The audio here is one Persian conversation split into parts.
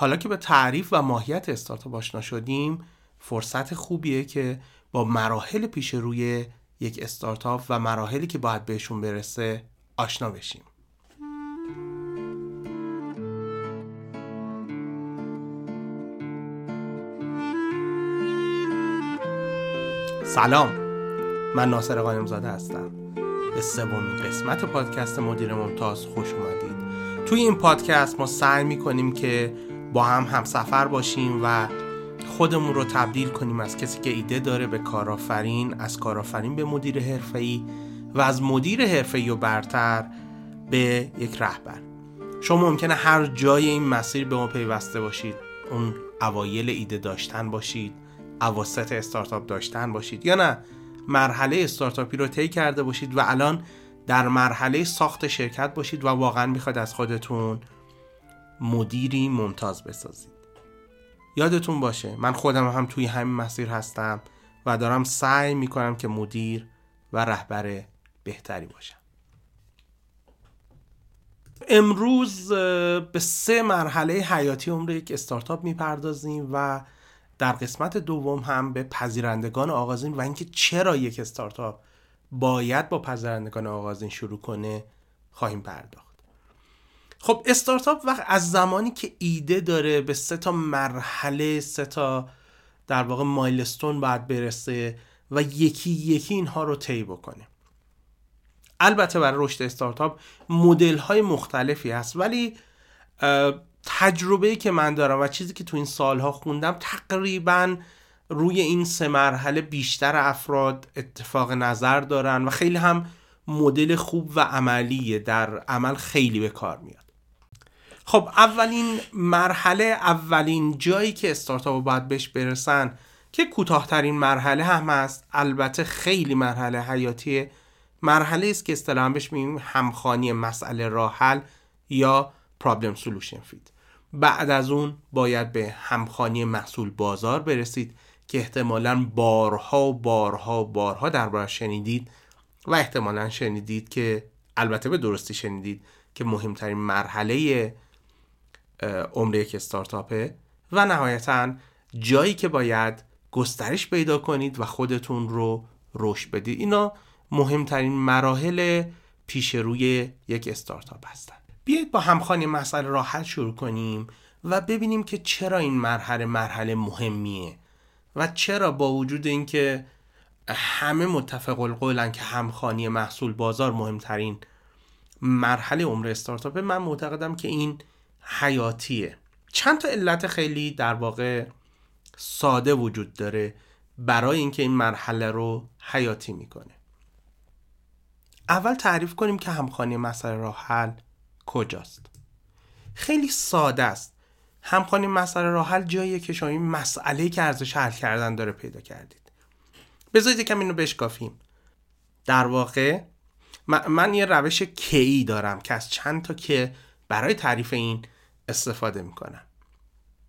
حالا که به تعریف و ماهیت استارتاپ آشنا شدیم فرصت خوبیه که با مراحل پیش روی یک استارتاپ و مراحلی که باید بهشون برسه آشنا بشیم. سلام. من ناصر قانمزاده هستم. به سومین قسمت پادکست مدیر ممتاز خوش اومدید. توی این پادکست ما سعی می‌کنیم که با هم همسفر باشیم و خودمون رو تبدیل کنیم از کسی که ایده داره به کارآفرین از کارآفرین به مدیر حرفه‌ای و از مدیر حرفه‌ای و برتر به یک رهبر. شما ممکنه هر جای این مسیر به ما پیوسته باشید. اون اوایل ایده داشتن باشید اواسط استارتاپ داشتن باشید یا نه. مرحله استارتاپی رو طی کرده باشید و الان در مرحله ساخت شرکت باشید و واقعا می‌خواد از خودتون مدیری ممتاز بسازید. یادتون باشه من خودم هم توی همین مسیر هستم و دارم سعی می‌کنم که مدیر و رهبر بهتری باشم. امروز به سه مرحله حیاتی عمر یک استارتاپ می‌پردازیم و در قسمت دوم هم به پذیرندگان آغازین و اینکه چرا یک استارتاپ باید با پذیرندگان آغازین شروع کنه خواهیم پرداخت. خب استارتاپ وقت از زمانی که ایده داره به سه تا مرحله سه تا در واقع مایلستون باید برسه و یکی یکی اینها رو طی بکنه. البته برای رشد استارتاپ مدل های مختلفی هست ولی تجربه که من دارم و چیزی که تو این سالها خوندم تقریبا روی این سه مرحله بیشتر افراد اتفاق نظر دارن و خیلی هم مدل خوب و عملیه در عمل خیلی به کار میاد. خب اولین مرحله اولین جایی که استارتاپ باید بهش برسن که کوتاهترین مرحله هم هست البته خیلی مرحله حیاتی مرحله است که اصطلاحا بهش میگیم همخانی مسئله راه حل یا پرابلم سولوشن فیت بعد از اون باید به همخانی محصول بازار برسید که احتمالا بارها و بارها و بارها دربارش شنیدید و احتمالا شنیدید که البته به درستی شنیدید که مهمترین مرحله عمر یک استارتاپه و نهایتا جایی که باید گسترش پیدا کنید و خودتون رو رشد بدید. اینا مهمترین مراحل پیش روی یک استارتاپ هستن. بیایید با همخانی مسئله راحت شروع کنیم و ببینیم که چرا این مرحله مرحله مهمیه و چرا با وجود اینکه همه متفق القولن که همخانی محصول بازار مهمترین مرحله عمر استارتاپ من معتقدم که این حیاتیه. چند تا علت خیلی در واقع ساده وجود داره برای اینکه این مرحله رو حیاتی می‌کنه. اول تعریف کنیم که همخانی مسئله راه حل کجاست. خیلی ساده است. همخوانی مسئله راه حل جاییه که شما این مسئله که ارزش حل کردن داره پیدا کردید. بذارید یکم اینو بشکافیم. در واقع من یه روش کی دارم که از چند تا که برای تعریف این استفاده می‌کنم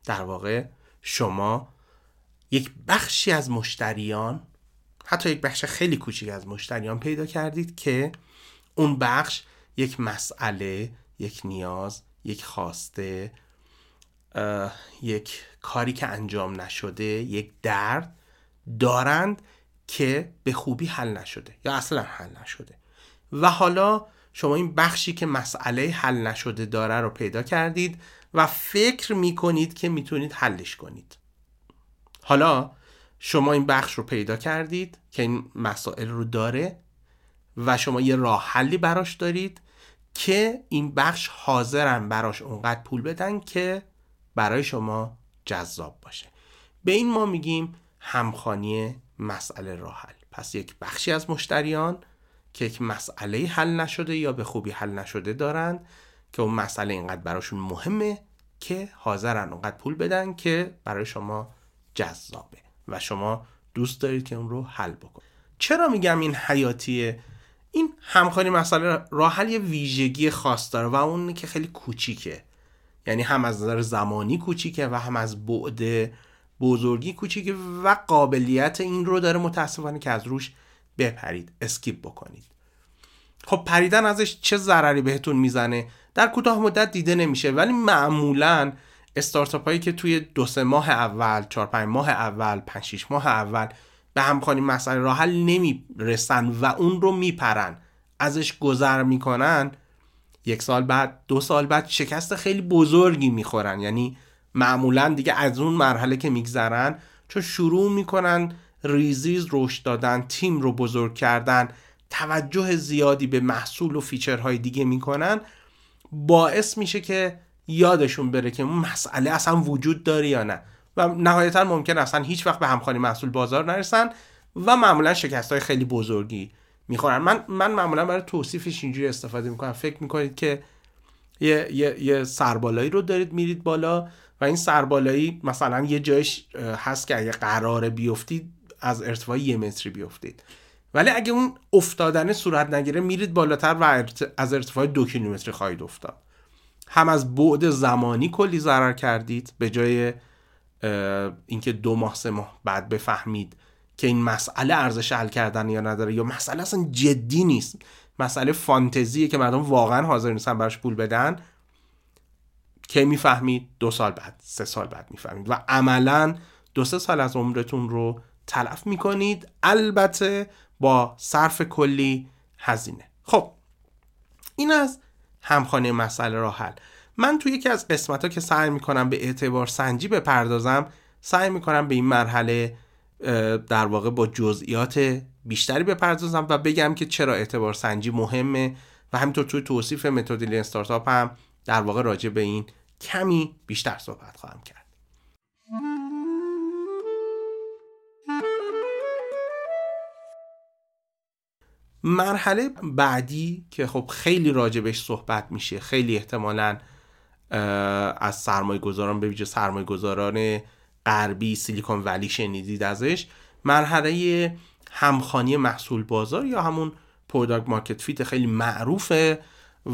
در واقع شما یک بخشی از مشتریان حتی یک بخش خیلی کوچیک از مشتریان پیدا کردید که اون بخش یک مسئله یک نیاز یک خواسته یک کاری که انجام نشده یک درد دارند که به خوبی حل نشده یا اصلا حل نشده. و حالا شما این بخشی که مسئله حل نشده داره رو پیدا کردید و فکر می‌کنید که می‌تونید حلش کنید. حالا شما این بخش رو پیدا کردید که این مسائل رو داره و شما یه راه حلی براش دارید که این بخش حاضرن براش اونقدر پول بدن که برای شما جذاب باشه. به این ما میگیم همخانی مسئله راه حل. پس یک بخشی از مشتریان که یک مسئله حل نشده یا به خوبی حل نشده دارند که اون مسئله اینقدر براشون مهمه که حاضرن اونقدر پول بدن که برای شما جذابه و شما دوست دارید که اون رو حل بکنید. چرا میگم این حیاتیه؟ این همخوانی مسئله راه حل یه ویژگی خاص داره و اون که خیلی کوچیکه. یعنی هم از نظر زمانی کوچیکه و هم از بعد بزرگی کوچیکه و قابلیت این رو داره متاسفانه که از روش بپرید اسکیپ بکنید. خب پریدن ازش چه ضرری بهتون می‌زنه؟ در کوتاه مدت دیده نمیشه ولی معمولا استارتاپ هایی که توی دو سه ماه اول چهار پنج ماه اول پنج شیش ماه اول به همخوانی مسئله راه حل نمی‌رسن و اون رو میپرن ازش گذر می‌کنن یک سال بعد دو سال بعد شکست خیلی بزرگی می‌خورن. یعنی معمولا دیگه از اون مرحله که میگذرن چون شروع می‌کنن ریزیز رشد دادن تیم رو بزرگ کردن توجه زیادی به محصول و فیچرهای دیگه می‌کنن باعث میشه که یادشون بره که اون مسئله اصلا وجود داره یا نه. و نهایتا ممکن اصلا هیچ وقت به همخوانی محصول بازار نرسن و معمولا شکست های خیلی بزرگی می‌خورن. من من معمولا برای توصیفش اینجوری استفاده می‌کنم. فکر می‌کنید که یه, یه،, یه سربالایی رو دارید میرید بالا و این سربالایی مثلا یه جایش هست که اگه قرار بیفتید از ارتفاع یه متری بیفتید. ولی اگه اون افتادن صورت نگیره میرید بالاتر و از ارتفاع دو کیلومتری خواهید افتاد. هم از بعد زمانی کلی ضرر کردید به جای اینکه دو ماه سه ماه بعد بفهمید که این مسئله ارزش حل کردن یا نداره یا مسئله اصلا جدی نیست. مسئله فانتزیه که مردم واقعا حاضر نیستن براش پول بدن. که می‌فهمید؟ دو سال بعد سه سال بعد می‌فهمید. و عملا دو سه سال از عمرتون رو تلف می‌کنید. البته با صرف کلی هزینه. خب این از همخانه مسئله را حل. من توی یکی از قسمت ها که سعی می‌کنم به اعتبار سنجی بپردازم سعی می‌کنم به این مرحله در واقع با جزئیات بیشتری بپردازم و بگم که چرا اعتبار سنجی مهمه و همینطور توی توصیف متد استارتاپ هم در واقع راجع به این کمی بیشتر صحبت خواهم کرد. مرحله بعدی که خب خیلی راجبش صحبت میشه خیلی احتمالا از سرمایه گذاران به ویژه سرمایه گذاران غربی Silicon Valley شنیدید ازش. مرحله همخوانی محصول بازار یا همون product market fit خیلی معروفه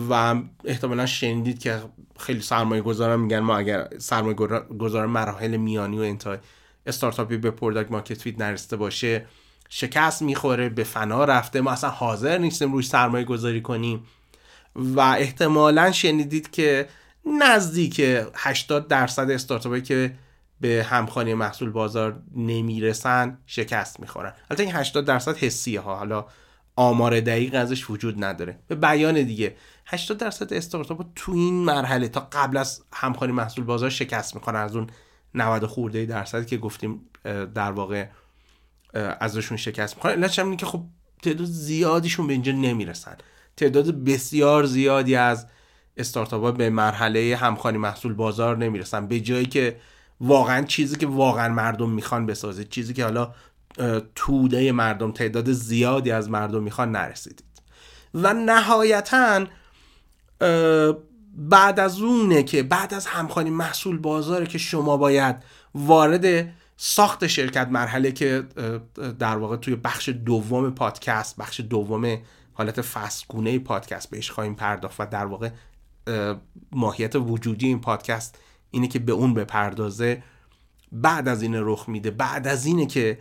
و احتمالا شنیدید که خیلی سرمایه گذاران میگن ما اگر سرمایه گذار مراحل میانی و انتهای استارتاپی به product market fit نرسیده باشه شکست می‌خوره به فنا رفته. ما اصلا حاضر نیستیم روش سرمایه گذاری کنیم. و احتمالا شنیدید که نزدیک 80 درصد استارتاپی که به همخوانی محصول بازار نمی‌رسن شکست می‌خورن. البته این 80 درصد حسیه ها. حالا آمار دقیق ازش وجود نداره. به بیان دیگه 80 درصد استارتاپ تو این مرحله تا قبل از همخانی محصول بازار شکست می‌کنن از اون 90 خورده درصد که گفتیم در واقع ازشون شکست می‌خوان علتش هم که خب تعداد زیادیشون به اینجا نمی‌رسن. تعداد بسیار زیادی از استارتاپ ها به مرحله همخانی محصول بازار نمی‌رسن. به جایی که واقعا چیزی که واقعا مردم می‌خوان بسازه چیزی که حالا توده مردم تعداد زیادی از مردم می‌خوان نرسیدید. و نهایتا بعد از اونه که بعد از همخانی محصول بازاره که شما باید وارد ساخت شرکت مرحله که در واقع توی بخش دوم پادکست بخش دوم حالت فسگونه پادکست بهش خواهیم پرداخت و در واقع ماهیت وجودی این پادکست اینه که به اون بپردازه. بعد از این رخ میده. بعد از اینه که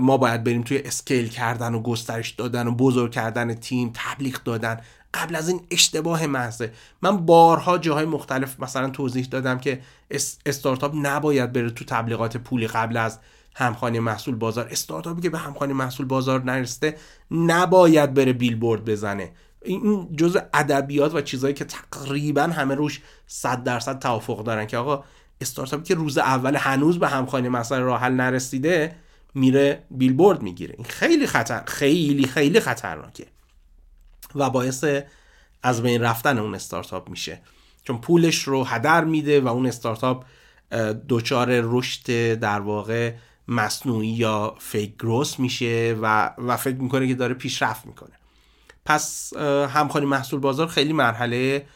ما باید بریم توی اسکیل کردن و گسترش دادن و بزرگ کردن تیم تبلیغ دادن. قبل از این اشتباه محضه. من بارها جاهای مختلف مثلا توضیح دادم که استارتاپ نباید بره تو تبلیغات پولی قبل از همخانی محصول بازار. استارتاپی که به همخانی محصول بازار نرسته نباید بره بیلبورد بزنه. این جزء ادبیات و چیزهایی که تقریبا همه روش 100 درصد توافق دارن که آقا استارتاپی که روز اول هنوز به همخانی مسئله راه حل نرسیده میره بیلبورد می‌گیره. این خیلی خطر خیلی خیلی خطرناکه. و باعث از بین رفتن اون استارتاپ میشه. چون پولش رو هدر میده و اون استارتاپ دچار رشد در واقع مصنوعی یا فیک گروس میشه و, و فکر می‌کنه که داره پیشرفت می‌کنه. پس همخانی محصول بازار خیلی مرحله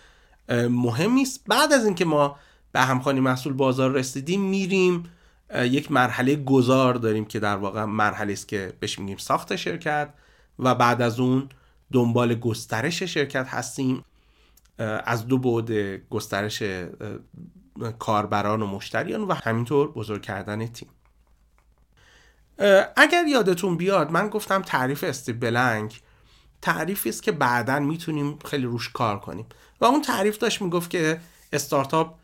مهمی است. بعد از اینکه ما به همخانی محصول بازار رسیدیم میریم یک مرحله گذار داریم که در واقع مرحله است که بهش میگیم ساخت شرکت و بعد از اون دنبال گسترش شرکت هستیم از دو بعد گسترش کاربران و مشتریان و همینطور بزرگ کردن تیم. اگر یادتون بیاد من گفتم تعریف استیو بلنک تعریفی است که بعدا می‌تونیم خیلی روش کار کنیم. و اون تعریف داشت می‌گفت که استارتاپ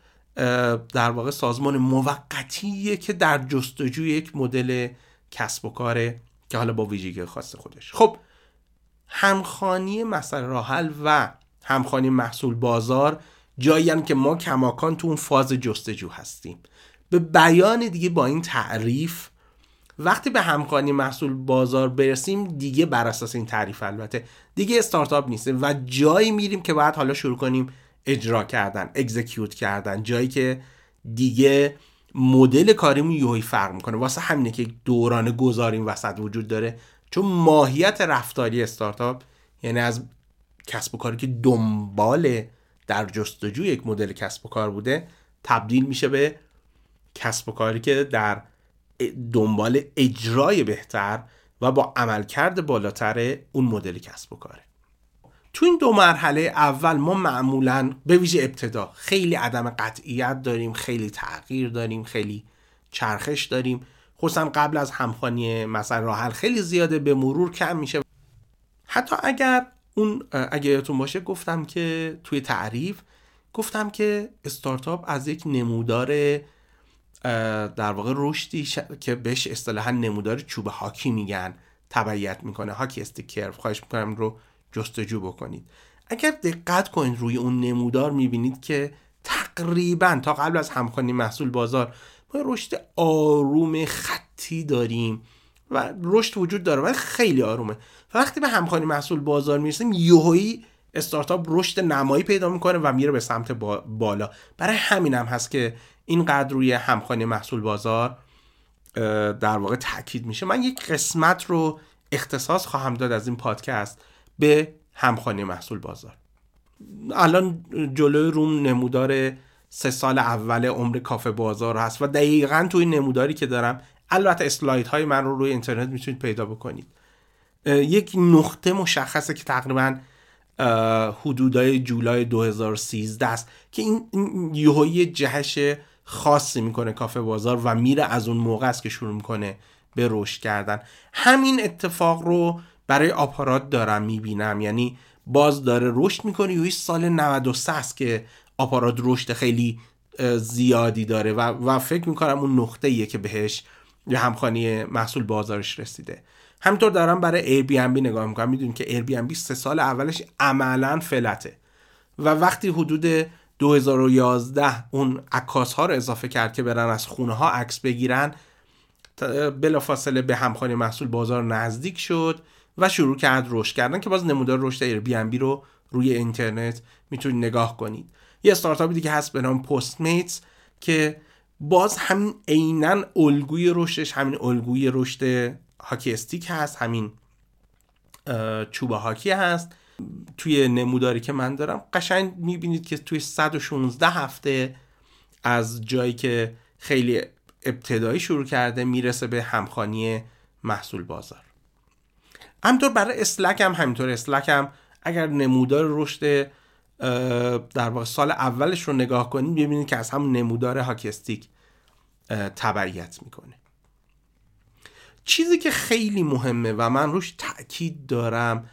در واقع سازمان موقتیه که در جستجوی یک مدل کسب و کاره که حالا با ویژگی خاص خودش. خب همخانی مسئله راحل و همخانی محصول بازار جایی که ما کماکان تو اون فاز جستجو هستیم. به بیان دیگه با این تعریف وقتی به همخانی محصول بازار برسیم دیگه بر اساس این تعریف البته دیگه استارتاپ نیست و جایی میریم که باید حالا شروع کنیم اجرا کردن اگزیکیوت کردن. جایی که دیگه مدل کاریمون یوهی فرق می‌کنه. واسه همینه که دوران گذاریم وسط وجود داره. چون ماهیت رفتاری استارتاپ یعنی از کسب و کاری که دنبال در جستجوی یک مدل کسب و کار بوده تبدیل میشه به کسب و کاری که در دنبال اجرای بهتر و با عملکرد بالاتر اون مدل کسب و کاره. تو این دو مرحله اول ما معمولا به ویژه ابتدا خیلی عدم قطعیت داریم خیلی تغییر داریم خیلی چرخش داریم. خصوصا قبل از همخانی مثلا راحل خیلی زیاده به مرور کم میشه. حتی اگر اون اگه یادتون باشه گفتم که توی تعریف گفتم که استارتاپ از یک نمودار در واقع رشدی که بهش اصطلاحا نمودار چوب هاکی میگن تبعیت می‌کنه. هاکی استیکر خواهش می‌کنم رو جستجو بکنید. اگر دقت کنید روی اون نمودار می‌بینید که تقریبا تا قبل از همخوانی محصول بازار ما رشد آروم خطی داریم و رشد وجود داره ولی خیلی آرومه. وقتی به همخوانی محصول بازار می‌رسیم یوهایی استارتاپ رشد نمایی پیدا می‌کنه و میره به سمت بالا. برای همین هم هست که اینقدر روی همخوانی محصول بازار در واقع تاکید میشه. من یک قسمت رو اختصاص خواهم داد از این پادکست به همخوانی محصول بازار. الان جلوی روم نمودار سه سال اول عمر کافه بازار هست و دقیقا توی نموداری که دارم البته اسلاید های من رو روی اینترنت می‌تونید پیدا بکنید. یک نقطه مشخصه که تقریبا حدودای جولای 2013 است که این یوهایی جهش خاصی می‌کنه کافه بازار و میره از اون موقع است که شروع می‌کنه به رشد کردن. همین اتفاق رو برای آپارات دارم می‌بینم. یعنی باز داره رشد می‌کنه. یوی سال 93 است که آپارات رشد خیلی زیادی داره و, و فکر می‌کنم اون نقطه ایه که بهش یه همخوانی محصول بازارش رسیده. همینطور دارم برای Airbnb نگاه می‌کنم. می‌دونیم که Airbnb سه سال اولش عملا flat ه و وقتی حدود 2011 اون عکاس ها رو اضافه کرد که برن از خونه ها عکس بگیرن بلافاصله به همخوانی محصول بازار نزدیک شد و شروع کرد رشد کردن که باز نمودار رشد Airbnb رو روی اینترنت می‌تونید نگاه کنید. یه استارتاپی دیگه هست به نام پست میتس که باز همین عینا الگوی رشدش همین الگوی رشد هاکی استیک هست همین چوب هاکی هست. توی نموداری که من دارم قشنگ می‌بینید که توی 116 هفته از جایی که خیلی ابتدایی شروع کرده می‌رسه به همخانی محصول بازار. همطور برای اسلک هم همینطور اسلک هم اگر نمودار رشد در واقع سال اولش رو نگاه کنید ببینید که از همون نمودار هاکستیک تبعیت می‌کنه. چیزی که خیلی مهمه و من روش تاکید دارم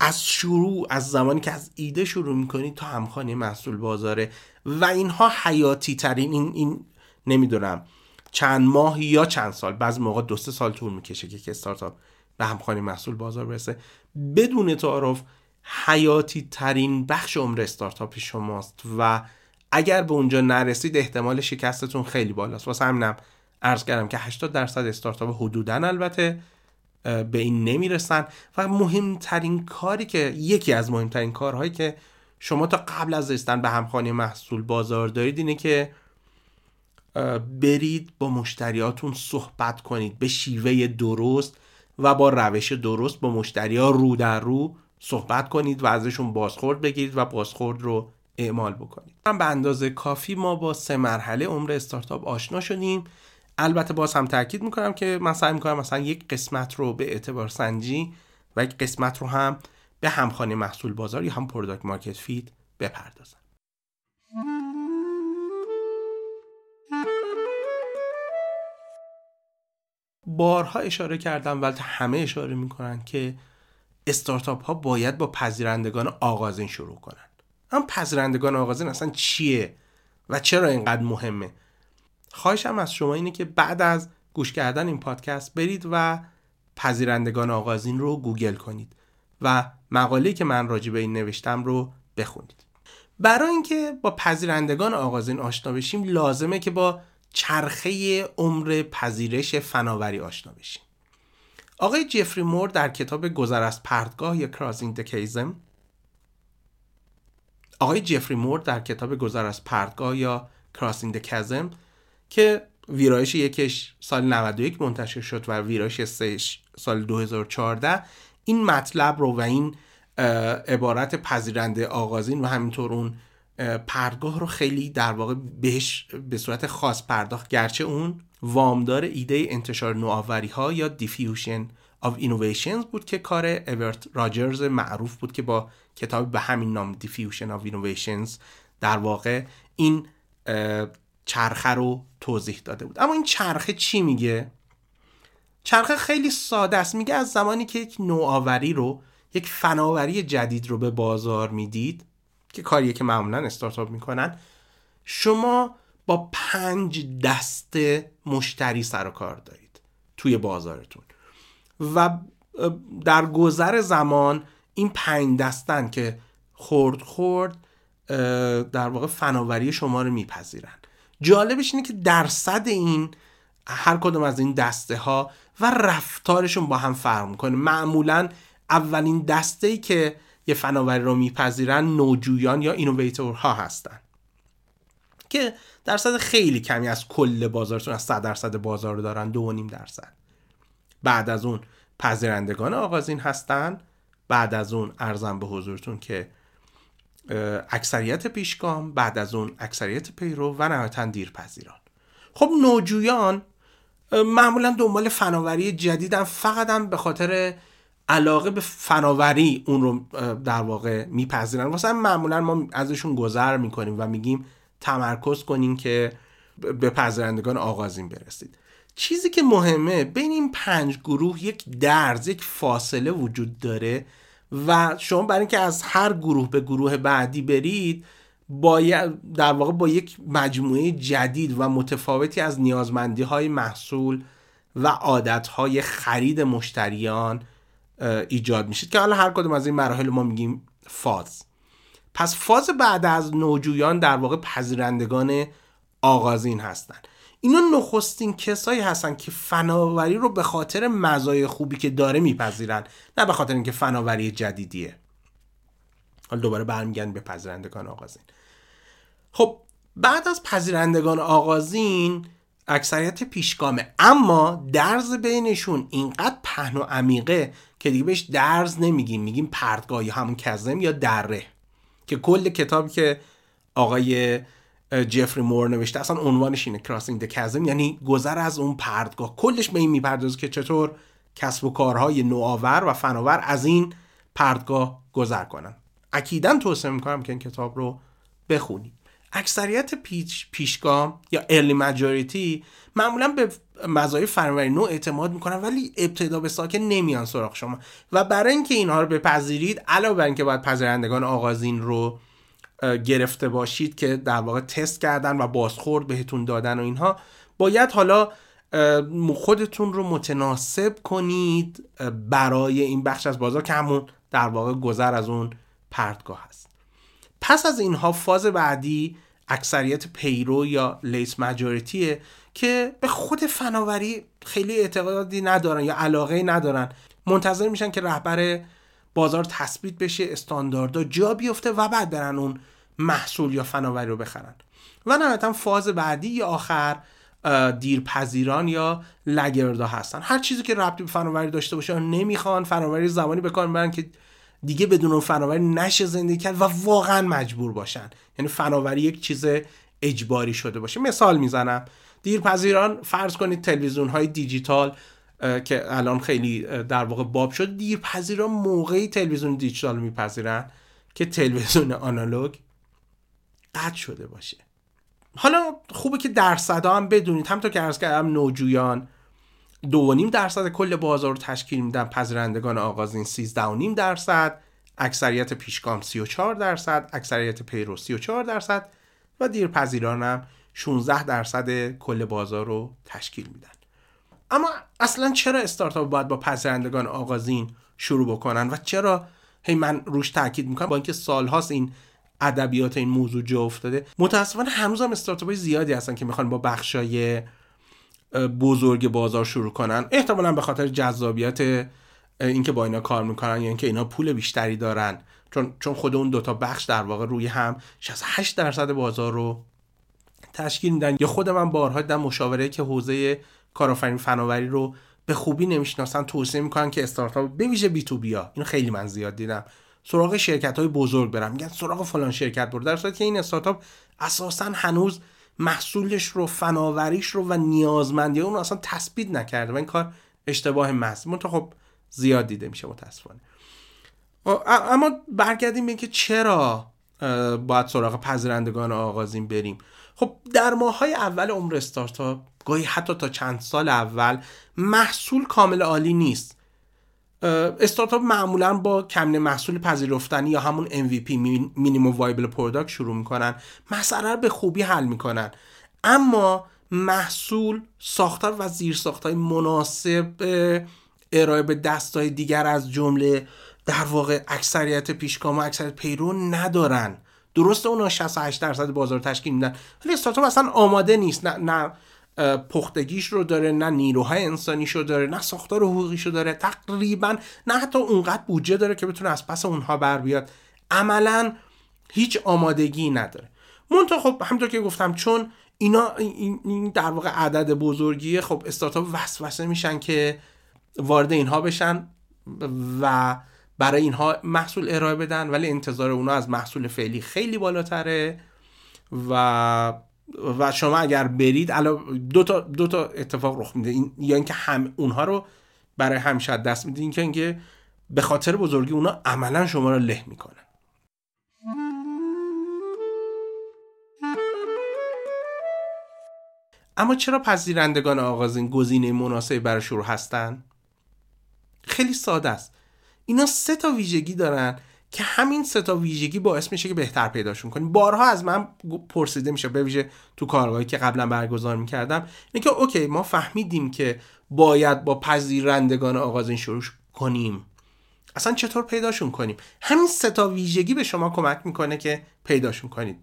از شروع از زمانی که از ایده شروع می‌کنید تا همخانه محصول بازاره و اینها حیاتی ترین این, این نمی‌دونم چند ماه یا چند سال بعض موقع دو سه سال طول می‌کشه که استارتاپ به همخانه محصول بازار برسه. بدون تعارف حیاتی ترین بخش عمر استارتاپ شماست و اگر به اونجا نرسید احتمال شکستتون خیلی بالاست. واسه همینم عرض کردم که 80 درصد استارتاپ حدودا البته به این نمی‌رسن. و مهمترین کاری که یکی از مهمترین کارهایی که شما تا قبل از رسیدن به همخانه محصول بازار دارید اینه که برید با مشتریاتون صحبت کنید به شیوه درست و با روش درست با مشتری ها رو در رو صحبت کنید و ازشون بازخورد بگیرید و بازخورد رو اعمال بکنید. به اندازه کافی ما با سه مرحله عمر استارتاپ آشنا شدیم. البته باز هم تاکید می‌کنم که من سعی می‌کنم مثلا یک قسمت رو به اعتبار سنجی و یک قسمت رو هم به همخوانی محصول بازار یا هم product market fit بپردازم. بارها اشاره کردم ولی همه اشاره می‌کنن که استارتاپ ها باید با پذیرندگان آغازین شروع کنن. هم پذیرندگان آغازین اصلا چیه و چرا اینقدر مهمه؟ خواهشم از شما اینه که بعد از گوش کردن این پادکست برید و پذیرندگان آغازین رو گوگل کنید و مقاله‌ای که من راجع به این نوشتم رو بخونید. برای اینکه با پذیرندگان آغازین آشنا بشیم لازمه که با چرخه عمر پذیرش فناوری آشنا بشیم. آقای جفری مور در کتاب گذر از پردگاه یا کراسینگ دکیزم آقای جفری مور در کتاب گذر از پردگاه یا کراسینگ دکیزم که ویرایش یکش سال 91 منتشر شد و ویرایش سهش سال 2014 این مطلب رو و این عبارت پذیرنده آغازین و همینطور اون پردگاه رو خیلی در واقع بهش به صورت خاص پرداخت. گرچه اون وامدار ایده انتشار نوآوری ها یا دیفیوشن of Innovations بود که کار اورت راجرز معروف بود که با کتاب به همین نام Diffusion of Innovations در واقع این چرخه رو توضیح داده بود. اما این چرخه چی میگه؟ چرخه خیلی ساده است. میگه از زمانی که یک نوآوری رو یک فناوری جدید رو به بازار می‌دید که کاریه که معمولا استارتاپ می‌کنن شما با پنج دسته مشتری سر و کار دارید توی بازارتون. و در گذر زمان این پنج دستن که خورد خورد در واقع فناوری شما رو میپذیرن. جالبش اینه که درصد این هر کدوم از این دسته ها و رفتارشون با هم فرق می‌کنه. معمولا اولین دسته ای که یه فناوری رو میپذیرن نوجویان یا اینوویتورها هستن. که درصد خیلی کمی از کل بازارتون از 100 درصد بازار رو دارن دو نیم درصد. بعد از اون پذیرندگان آغازین هستن بعد از اون ارزم به حضورتون که اکثریت پیشگام بعد از اون اکثریت پیرو و نهایتا دیرپذیران. خب نوجویان معمولا دنبال فناوری جدیدن فقط هم به خاطر علاقه به فناوری اون رو در واقع میپذیرن. واسه معمولا ما ازشون گذر می‌کنیم و میگیم تمرکز کنیم که به پذیرندگان آغازین برسید. چیزی که مهمه بین این پنج گروه یک درز یک فاصله وجود داره و شما برای اینکه از هر گروه به گروه بعدی برید باید در واقع با یک مجموعه جدید و متفاوتی از نیازمندی های محصول و عادت های خرید مشتریان ایجاد میشه. که حالا هر کدوم از این مراحل ما میگیم فاز. پس فاز بعد از نوجویان در واقع پذیرندگان آغازین هستند اینا نخستین کسایی هستن که فناوری رو به خاطر مزایای خوبی که داره میپذیرن. نه به خاطر اینکه فناوری جدیدیه. حالا دوباره برمیگردیم به پذیرندگان آغازین. خب بعد از پذیرندگان آغازین اکثریت پیشگامه. اما درز بینشون اینقدر پهن و عمیقه که دیگه بهش درز نمیگیم میگیم پردگاه یا همون کزم یا دره. که کل کتابی که آقای جفری مور نوشته اصلا عنوانش اینه کراسینگ کزم یعنی گذر از اون پردگاه. کلش به این می‌پردازه که چطور کسب و کارهای نوآور و فناور از این پردگاه گذر کنن. اکیدا توصیه می‌کنم که این کتاب رو بخونید اکثریت پیش، پیشگام یا ارلی ماجوریتی معمولا به مزایای فناوری نو اعتماد می‌کنن ولی ابتدا به ساکن نمیان سراغ شما. و برای اینکه اینها رو بپذیرید علاوه بر اینکه باید پذیرندگان آغازین رو گرفته باشید که در واقع تست کردن و بازخورد بهتون دادن و اینها باید حالا خودتون رو متناسب کنید برای این بخش از بازار که همون در واقع گذر از اون پرتگاه هست. پس از اینها فاز بعدی اکثریت پیرو یا لیس مجوریتیه که به خود فناوری خیلی اعتقادی ندارن یا علاقه ندارن. منتظر میشن که رهبر بازار تثبیت بشه استانداردها جا بیفته و بعد برن اون محصول یا فناوری رو بخرن. و نهایتا فاز بعدی یا آخر دیرپذیران یا لگردا هستن. هر چیزی که ربطی به فناوری داشته باشه نمی‌خوان فناوری زمانی بکار برن که دیگه بدون اون فناوری نشه زندگی کرد و واقعا مجبور باشن. یعنی فناوری یک چیز اجباری شده باشه. مثال می‌زنم. دیرپذیران فرض کنید تلویزیون های دیجیتال که الان خیلی در واقع باب شد دیرپذیران موقعی تلویزیون دیجیتال میپذیرن که تلویزیون آنالوگ قطع شده باشه. حالا خوبه که درصدا هم بدونید. همطور که عرض کردم نوجویان دو نیم درصد کل بازار رو تشکیل میدن پذیرندگان آغازین 13 و نیم درصد اکثریت پیشگام 34 درصد اکثریت پیرو 34 درصد و دیرپذیران هم 16 درصد کل بازار رو تشکیل میدن. اما اصلا چرا استارتاپ باید با پذیرندگان آغازین شروع بکنن و چرا هی من روش تاکید می‌کنم؟ با اینکه سالهاست این ادبیات این موضوع جا افتاده. متاسفانه هنوز هم استارتاپ زیادی هستن که می‌خوان با بخشای بزرگ بازار شروع کنن. احتمالا به خاطر جذابیت اینکه با اینا کار می‌کنن یا اینکه اینا پول بیشتری دارن. چون چون خود اون دوتا بخش در واقع روی هم 68 درصد بازار رو تشکیل میدن. یا خود من بارها دیدم مشاوره که حوزه کارآفرین فناوری رو به خوبی نمی‌شناسن توصیه می‌کنن که استارتاپ به ویژه بی تو بیا اینو خیلی من زیاد دیدم. سراغ شرکت های بزرگ برم. میگن سراغ فلان شرکت برو. در صورتی که این استارتاپ اساسا هنوز محصولش رو فناوریش رو و نیازمندی اون اصلا تثبیت نکرده و این کار اشتباه محض. تو خب زیاد دیده میشه متاسفانه. اما برگردیم به که چرا باید سراغ پذیرندگان آغازین بریم. خب در ماهای اول عمر استارتاپ گاهی حتی تا چند سال اول محصول کامل عالی نیست. استارتاپ معمولا با کمینه محصول پذیرفتنی یا همون MVP minimum viable product شروع می‌کنن. مسئله رو به خوبی حل می‌کنن. اما محصول ساختار و زیر های مناسب ارائه به دسته‌های دیگر از جمله در واقع اکثریت پیشگام و اکثریت پیرو ندارن. درسته اونا 68 درصد بازار تشکیل میدن ولی استارتاپ اصلا آماده نیست. نه, نه پختگیش رو داره نه نیروهای انسانیش رو داره نه ساختار حقوقیش رو داره. تقریبا نه حتی اونقدر بودجه داره که بتونه از پس اونها بر بیاد. عملا هیچ آمادگی نداره. منتها خب همونطور که گفتم چون اینا این در واقع عدد بزرگیه خب استارتاپ وسوسه میشن که وارد اینها بشن و برای اینها محصول ارائه بدن ولی انتظار اونا از محصول فعلی خیلی بالاتره و و شما اگر برید الان دو تا دو تا اتفاق رخ میده. این یا اینکه هم اونها رو برای همیشه دست میده اینکه اینکه به خاطر بزرگی اونا عملا شما رو له می‌کنن. اما چرا پذیرندگان آغازین گزینه مناسبی برای شروع هستن؟ خیلی ساده است. اینا سه تا ویژگی دارن. که همین سه تا ویژگی باعث میشه که بهتر پیداشون کنیم. بارها از من پرسیده میشه به ویژه تو کارگاهی که قبلا برگزار می‌کردم اینه که اوکی ما فهمیدیم که باید با پذیرندگان آغازین شروع کنیم. اصلا چطور پیداشون کنیم؟ همین سه تا ویژگی به شما کمک می‌کنه که پیداشون کنید.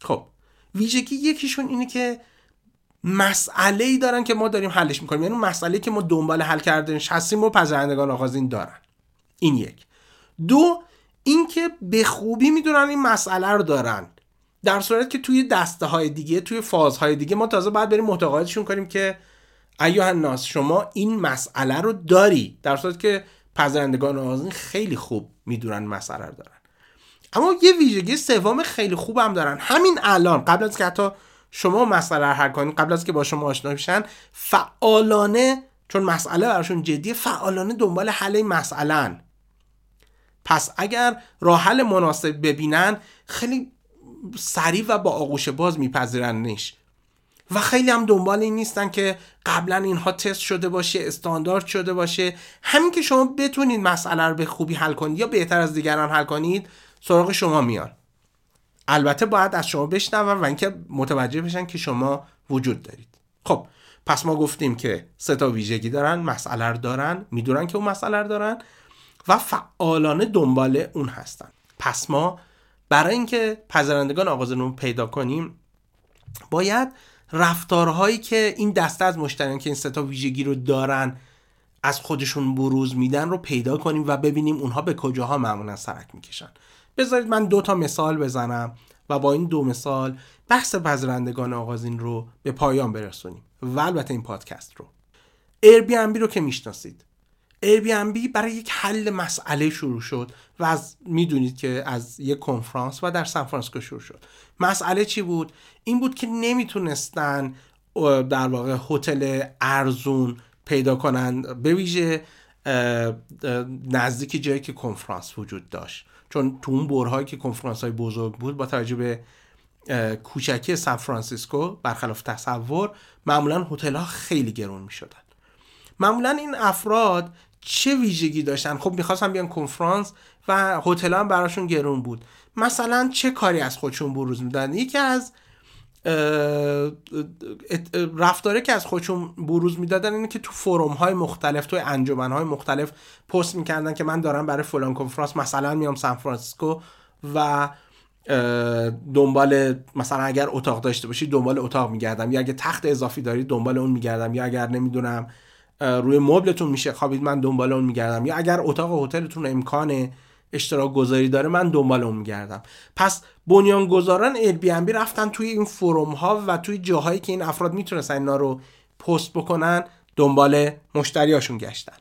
خب ویژگی یکیشون اینه که مسئله ای دارن که ما داریم حلش می‌کنیم. یعنی مسئله که ما دنبال حل کردنش هستیم و پذیرندگان آغازین دارن. این یک. دو اینکه به خوبی می‌دونن این مسئله رو دارن. در صورت که توی دسته های دیگه توی فازهای دیگه ما تازه باید بریم متقاعدشون کنیم که ایوه الناس شما این مسئله رو داری. در صورت که پذیرندگان آغازین خیلی خوب می‌دونن مسئله رو دارن. اما یه ویژگی سوم خیلی خوب هم دارن. همین الان قبل از که حتی شما مسئله رو حل کنید قبل از که با شما آشنا بشن فعالانه چون مسئله براشون جدیه فعالانه دنبال حل این مسئله پس اگر راه حل مناسب ببینن خیلی سریع و با آغوش باز میپذیرنش. و خیلی هم دنبال این نیستن که قبلا اینها تست شده باشه استاندارد شده باشه. همین که شما بتونید مسئله رو به خوبی حل کنید یا بهتر از دیگران حل کنید سراغ شما میان. البته باید از شما بشنون و اینکه متوجه بشن که شما وجود دارید. خب پس ما گفتیم که سه تا ویژگی دارن مسئله رو دارن می‌دونن که اون مسئله رو دارن. و فعالانه دنبال اون هستن. پس ما برای اینکه پذیرندگان آغاز رو پیدا کنیم باید رفتارهایی که این دسته از مشتریان که این سه تا ویژگی رو دارن از خودشون بروز میدن رو پیدا کنیم و ببینیم اونها به کجاها معمولا سرک می‌کشن. بذارید من دو تا مثال بزنم و با این دو مثال بحث پذیرندگان آغازین رو به پایان برسونیم. و البته این پادکست رو. Airbnb رو که می‌شناسید. Airbnb برای یک حل مسئله شروع شد و از می‌دونید که از یک کنفرانس و در سان فرانسیسکو شروع شد. مسئله چی بود؟ این بود که نمی‌تونستن در واقع هتل ارزون پیدا کنن به ویژه نزدیک جایی که کنفرانس وجود داشت. چون تو اون برهایی که کنفرانس های بزرگ بود با توجه به کوچکی سان فرانسیسکو برخلاف تصور معمولا هتل ها خیلی گرون می شدن معمولا این افراد چه ویژگی داشتن؟ خب می‌خواستن بیان کنفرانس و هتل هم براشون گرون بود. مثلا چه کاری از خودشون بروز میدن یکی از رفتاره که از خودشون بروز می‌دادن اینه که تو فروم های مختلف تو انجمن های مختلف پست می‌کردن که من دارم برای فلان کنفرانس مثلا میام سان فرانسیسکو و دنبال مثلا اگر اتاق داشته باشی دنبال اتاق میگردم یا اگه تخت اضافی داری دنبال اون میگردم یا اگر نمی‌دونم روی مبلتون میشه خوابید من دنبال اون میگردم. یا اگر اتاق هتلتون امکان اشتراک گذاری داره من دنبال اون میگردم. پس بنیانگذاران بی رفتن توی این فروم ها و توی جاهایی که این افراد می‌تونستن اینا رو پست بکنن دنبال مشتریاشون گشتن.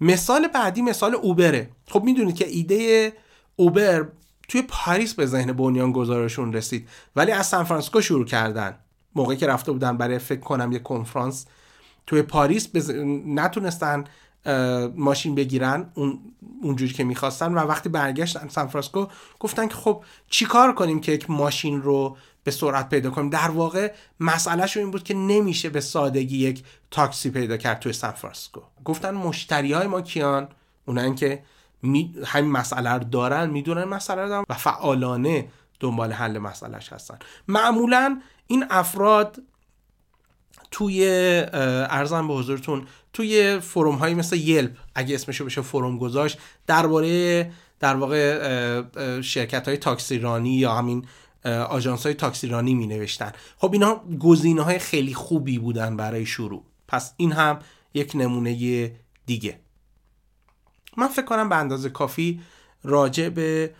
مثال بعدی مثال اوبره. خب می‌دونید که ایده اوبر توی پاریس به ذهن بنیانگذارشون رسید. ولی از سان فرانسیسکو شروع کردن. موقعی که رفته بودن برای فکر کنم یه کنفرانس توی پاریس بز... نتونستن ماشین بگیرن اون اونجوری که می‌خواستن و وقتی برگشتن سان فرانسیسکو گفتن که خب چیکار کنیم که یک ماشین رو به سرعت پیدا کنیم؟ در واقع مسئلهش این بود که نمیشه به سادگی یک تاکسی پیدا کرد توی سان فرانسیسکو گفتن مشتری های ما کیان؟ اونن که می... همین مسئله رو دارن می‌دونن مسئله رو دارن و فعالانه دنبال حل مسئلهش هستن. معمولا این افراد توی ارزم به حضورتون توی فروم هایی مثل یلپ اگه اسمشو بشه فروم گذاشت درباره در واقع شرکت های تاکسیرانی یا همین آژانس های تاکسیرانی می نوشتن خب اینا گزینه های خیلی خوبی بودن برای شروع. پس این هم یک نمونه دیگه. من فکر کنم به اندازه کافی راجع به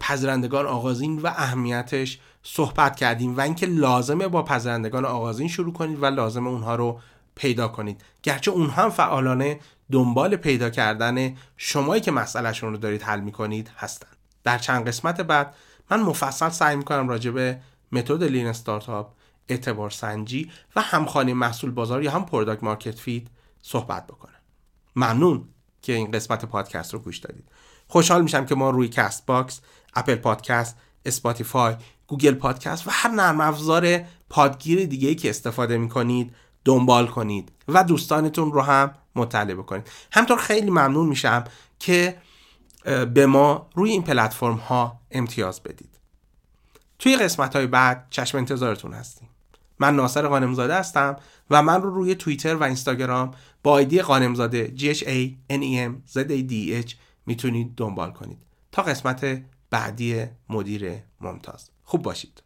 پذیرندگان آغازین و اهمیتش صحبت کردیم و اینکه لازمه با پذیرندگان آغازین شروع کنید و لازمه اونها رو پیدا کنید. گرچه اونها هم فعالانه دنبال پیدا کردن شمایی که مسئلهشون رو دارید حل می‌کنید هستن. در چند قسمت بعد من مفصل سعی می‌کنم راجع به متد lean startup اعتبار سنجی و همخوانی محصول بازار یا هم product market fit صحبت بکنم. ممنون که این قسمت پادکست رو گوش دادید. خوشحال میشم که ما روی Castbox Apple Podcast Spotify Google Podcast و هر نرم افزار پادگیر دیگه که استفاده می‌کنید دنبال کنید و دوستانتون رو هم مطلع بکنید. همطور خیلی ممنون میشم که به ما روی این پلتفرم ها امتیاز بدید. توی قسمت های بعد چشم انتظارتون هستیم. من ناصر قانمزاده هستم و من رو روی توییتر و اینستاگرام با آیدی قانمزاده G H A N E M Z A D H می‌تونید دنبال کنید. تا قسمت بعدی مدیر ممتاز. خوب باشید.